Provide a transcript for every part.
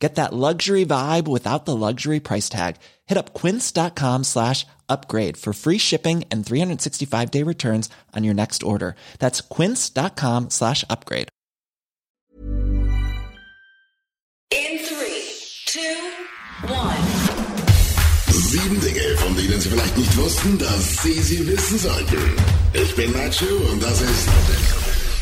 Get that luxury vibe without the luxury price tag. Hit up quince.com slash upgrade for free shipping and 365 day returns on your next order. That's quince.com slash upgrade. In three, two, one. Sieben Dinge, von denen Sie vielleicht nicht wussten, dass Sie sie wissen sollten. Ich bin Nacho und das ist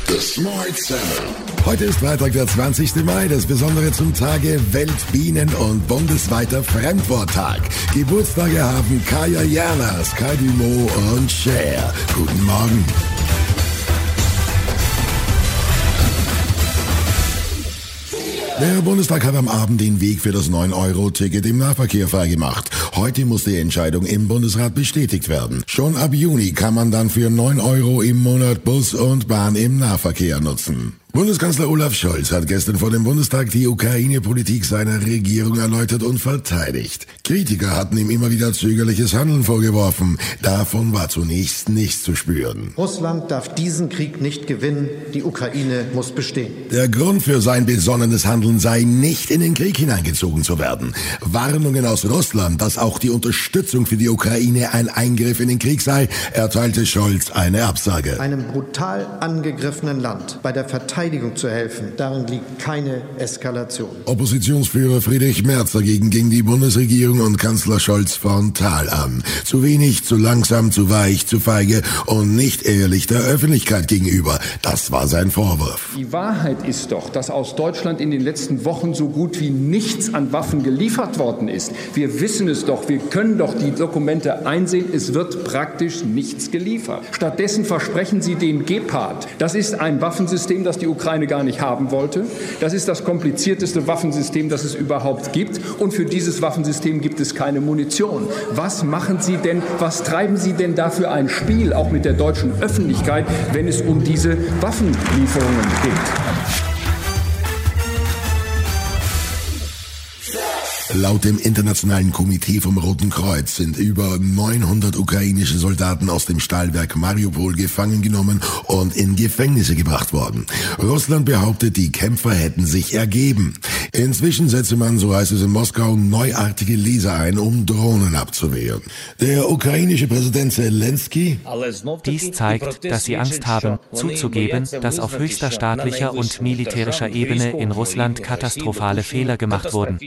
The Smart Seven. Heute ist Freitag, der 20. Mai, das Besondere zum Tage Weltbienen- und bundesweiter Fremdworttag. Geburtstage haben Kaya Jana, Sky Dumont und Cher. Guten Morgen. Der Bundestag hat am Abend den Weg für das 9-Euro-Ticket im Nahverkehr freigemacht. Heute muss die Entscheidung im Bundesrat bestätigt werden. Schon ab Juni kann man dann für 9 Euro im Monat Bus und Bahn im Nahverkehr nutzen. Bundeskanzler Olaf Scholz hat gestern vor dem Bundestag die Ukraine-Politik seiner Regierung erläutert und verteidigt. Kritiker hatten ihm immer wieder zögerliches Handeln vorgeworfen. Davon war zunächst nichts zu spüren. Russland darf diesen Krieg nicht gewinnen. Die Ukraine muss bestehen. Der Grund für sein besonnenes Handeln sei, nicht in den Krieg hineingezogen zu werden. Warnungen aus Russland, dass auch die Unterstützung für die Ukraine ein Eingriff in den Krieg sei, erteilte Scholz eine Absage. Einem brutal angegriffenen Land bei der Verteidigung zu helfen, darin liegt keine Eskalation. Oppositionsführer Friedrich Merz dagegen ging die Bundesregierung und Kanzler Scholz frontal an. Zu wenig, zu langsam, zu weich, zu feige und nicht ehrlich der Öffentlichkeit gegenüber. Das war sein Vorwurf. Die Wahrheit ist doch, dass aus Deutschland in den letzten Wochen so gut wie nichts an Waffen geliefert worden ist. Wir wissen es doch, wir können doch die Dokumente einsehen, es wird praktisch nichts geliefert. Stattdessen versprechen Sie den Gepard. Das ist ein Waffensystem, das die Ukraine gar nicht haben wollte. Das ist das komplizierteste Waffensystem, das es überhaupt gibt. Und für dieses Waffensystem gibt es keine Munition. Was machen Sie denn, was treiben Sie denn da für ein Spiel, auch mit der deutschen Öffentlichkeit, wenn es um diese Waffenlieferungen geht? Laut dem Internationalen Komitee vom Roten Kreuz sind über 900 ukrainische Soldaten aus dem Stahlwerk Mariupol gefangen genommen und in Gefängnisse gebracht worden. Russland behauptet, die Kämpfer hätten sich ergeben. Inzwischen setze man, so heißt es in Moskau, neuartige Laser ein, um Drohnen abzuwehren. Der ukrainische Präsident Zelensky dies zeigt, dass sie Angst haben, zuzugeben, dass auf höchster staatlicher und militärischer Ebene in Russland katastrophale Fehler gemacht wurden.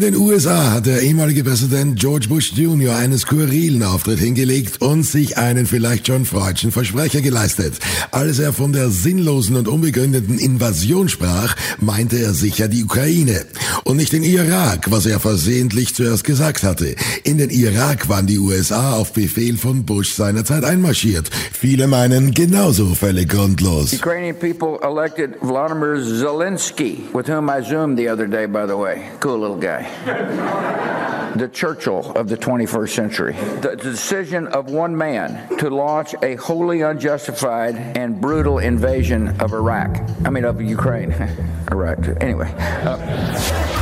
In den USA hat der ehemalige Präsident George Bush Jr. einen skurrilen Auftritt hingelegt und sich einen vielleicht schon freudschen Versprecher geleistet. Als er von der sinnlosen und unbegründeten Invasion sprach, meinte er sicher die Ukraine und nicht den Irak, was er versehentlich zuerst gesagt hatte. In den Irak waren die USA auf Befehl von Bush seinerzeit einmarschiert. Viele meinen genauso völlig grundlos. Ukrainian people elected Vladimir Zelensky, with whom I zoomed the other day, by the way. Cool little guy. The Churchill of the 21st century. The decision of one man to launch a wholly unjustified and brutal invasion of Iraq. I mean, of Ukraine. Iraq. Anyway. Uh,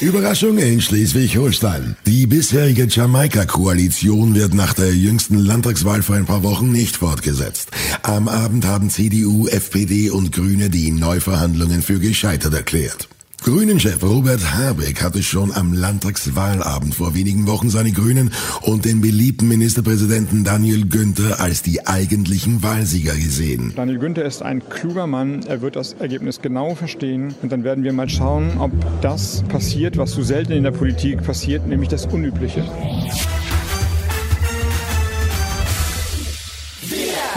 Überraschung in Schleswig-Holstein. Die bisherige Jamaika-Koalition wird nach der jüngsten Landtagswahl vor ein paar Wochen nicht fortgesetzt. Am Abend haben CDU, FPD und Grüne die Neuverhandlungen für gescheitert erklärt. Grünen-Chef Robert Habeck hatte schon am Landtagswahlabend vor wenigen Wochen seine Grünen und den beliebten Ministerpräsidenten Daniel Günther als die eigentlichen Wahlsieger gesehen. Daniel Günther ist ein kluger Mann, er wird das Ergebnis genau verstehen und dann werden wir mal schauen, ob das passiert, was so selten in der Politik passiert, nämlich das Unübliche.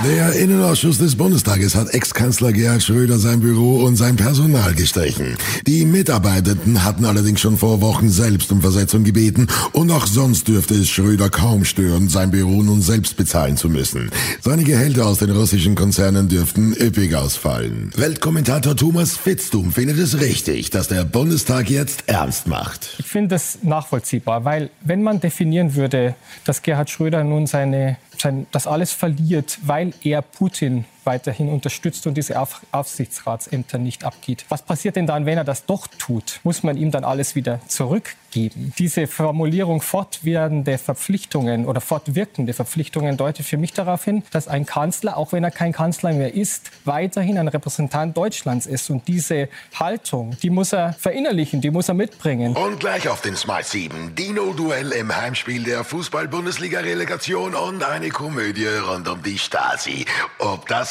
Der Innenausschuss des Bundestages hat Ex-Kanzler Gerhard Schröder sein Büro und sein Personal gestrichen. Die Mitarbeitenden hatten allerdings schon vor Wochen selbst um Versetzung gebeten und auch sonst dürfte es Schröder kaum stören, sein Büro nun selbst bezahlen zu müssen. Seine Gehälter aus den russischen Konzernen dürften üppig ausfallen. Weltkommentator Thomas Fitztum findet es richtig, dass der Bundestag jetzt ernst macht. Ich finde das nachvollziehbar, weil wenn man definieren würde, dass Gerhard Schröder nun seine sein, das alles verliert, weil er Putin weiterhin unterstützt und diese Auf Aufsichtsratsämter nicht abgibt. Was passiert denn dann, wenn er das doch tut? Muss man ihm dann alles wieder zurückgeben? Diese Formulierung fortwährende Verpflichtungen oder fortwirkende Verpflichtungen deutet für mich darauf hin, dass ein Kanzler, auch wenn er kein Kanzler mehr ist, weiterhin ein Repräsentant Deutschlands ist. Und diese Haltung, die muss er verinnerlichen, die muss er mitbringen. Und gleich auf den Smart 7. Dino-Duell im Heimspiel der Fußball-Bundesliga-Relegation und eine Komödie rund um die Stasi. Ob das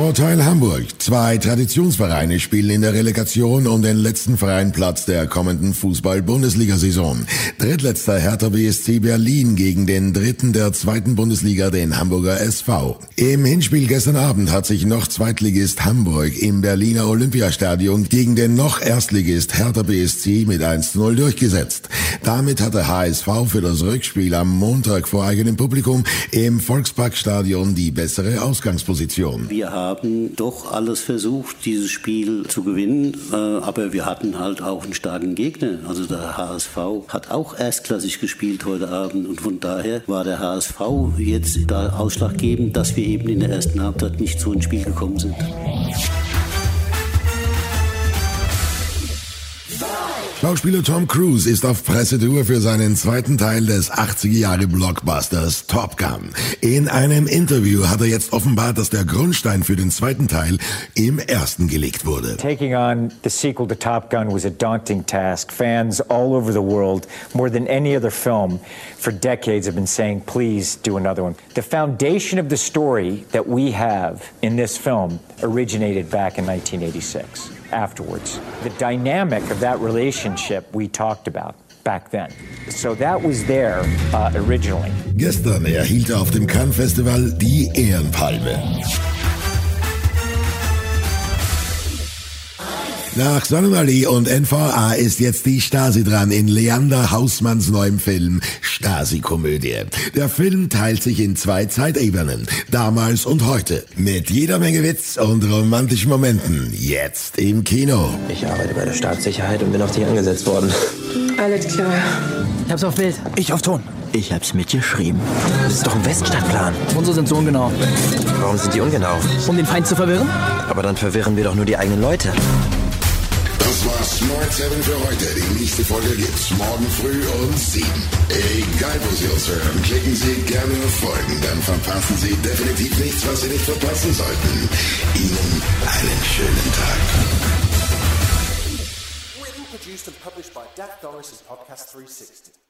Vorteil Hamburg. Zwei Traditionsvereine spielen in der Relegation um den letzten freien Platz der kommenden Fußball-Bundesliga-Saison. Drittletzter Hertha BSC Berlin gegen den dritten der zweiten Bundesliga, den Hamburger SV. Im Hinspiel gestern Abend hat sich noch Zweitligist Hamburg im Berliner Olympiastadion gegen den noch Erstligist Hertha BSC mit 1-0 durchgesetzt. Damit hatte HSV für das Rückspiel am Montag vor eigenem Publikum im Volksparkstadion die bessere Ausgangsposition. Wir haben doch alles versucht, dieses Spiel zu gewinnen, äh, aber wir hatten halt auch einen starken Gegner. Also der HSV hat auch erstklassig gespielt heute Abend und von daher war der HSV jetzt da ausschlaggebend, dass wir eben in der ersten Halbzeit nicht so ins Spiel gekommen sind. Schauspieler Tom Cruise ist auf Pressetour für seinen zweiten Teil des 80er-Jahre-Blockbusters Top Gun. In einem Interview hat er jetzt offenbart, dass der Grundstein für den zweiten Teil im ersten gelegt wurde. Taking on the sequel to Top Gun was a daunting task. Fans all over the world, more than any other film, for decades have been saying, please do another one. The foundation of the story that we have in this film originated back in 1986 afterwards. The dynamic of that relationship we talked about back then. So that was there uh, originally. Gestern erhielt er auf dem Cannes Festival die Ehrenpalme. Nach Sonnenallee und NVA ist jetzt die Stasi dran in Leander Hausmanns neuem Film Stasi-Komödie. Der Film teilt sich in zwei Zeitebenen, damals und heute, mit jeder Menge Witz und romantischen Momenten. Jetzt im Kino. Ich arbeite bei der Staatssicherheit und bin auf dich angesetzt worden. Alles klar. Ich hab's auf Bild. Ich auf Ton. Ich hab's mitgeschrieben. Das ist doch ein Weststadtplan. Unsere sind so ungenau. Warum sind die ungenau? Um den Feind zu verwirren? Aber dann verwirren wir doch nur die eigenen Leute. 7 für heute. Die nächste Folge gibt's morgen früh um 7. Egal, wo Sie uns hören, klicken Sie gerne auf Folgen, dann verpassen Sie definitiv nichts, was Sie nicht verpassen sollten. Ihnen einen schönen Tag. Written, produced and published by Dak Doris Podcast 360.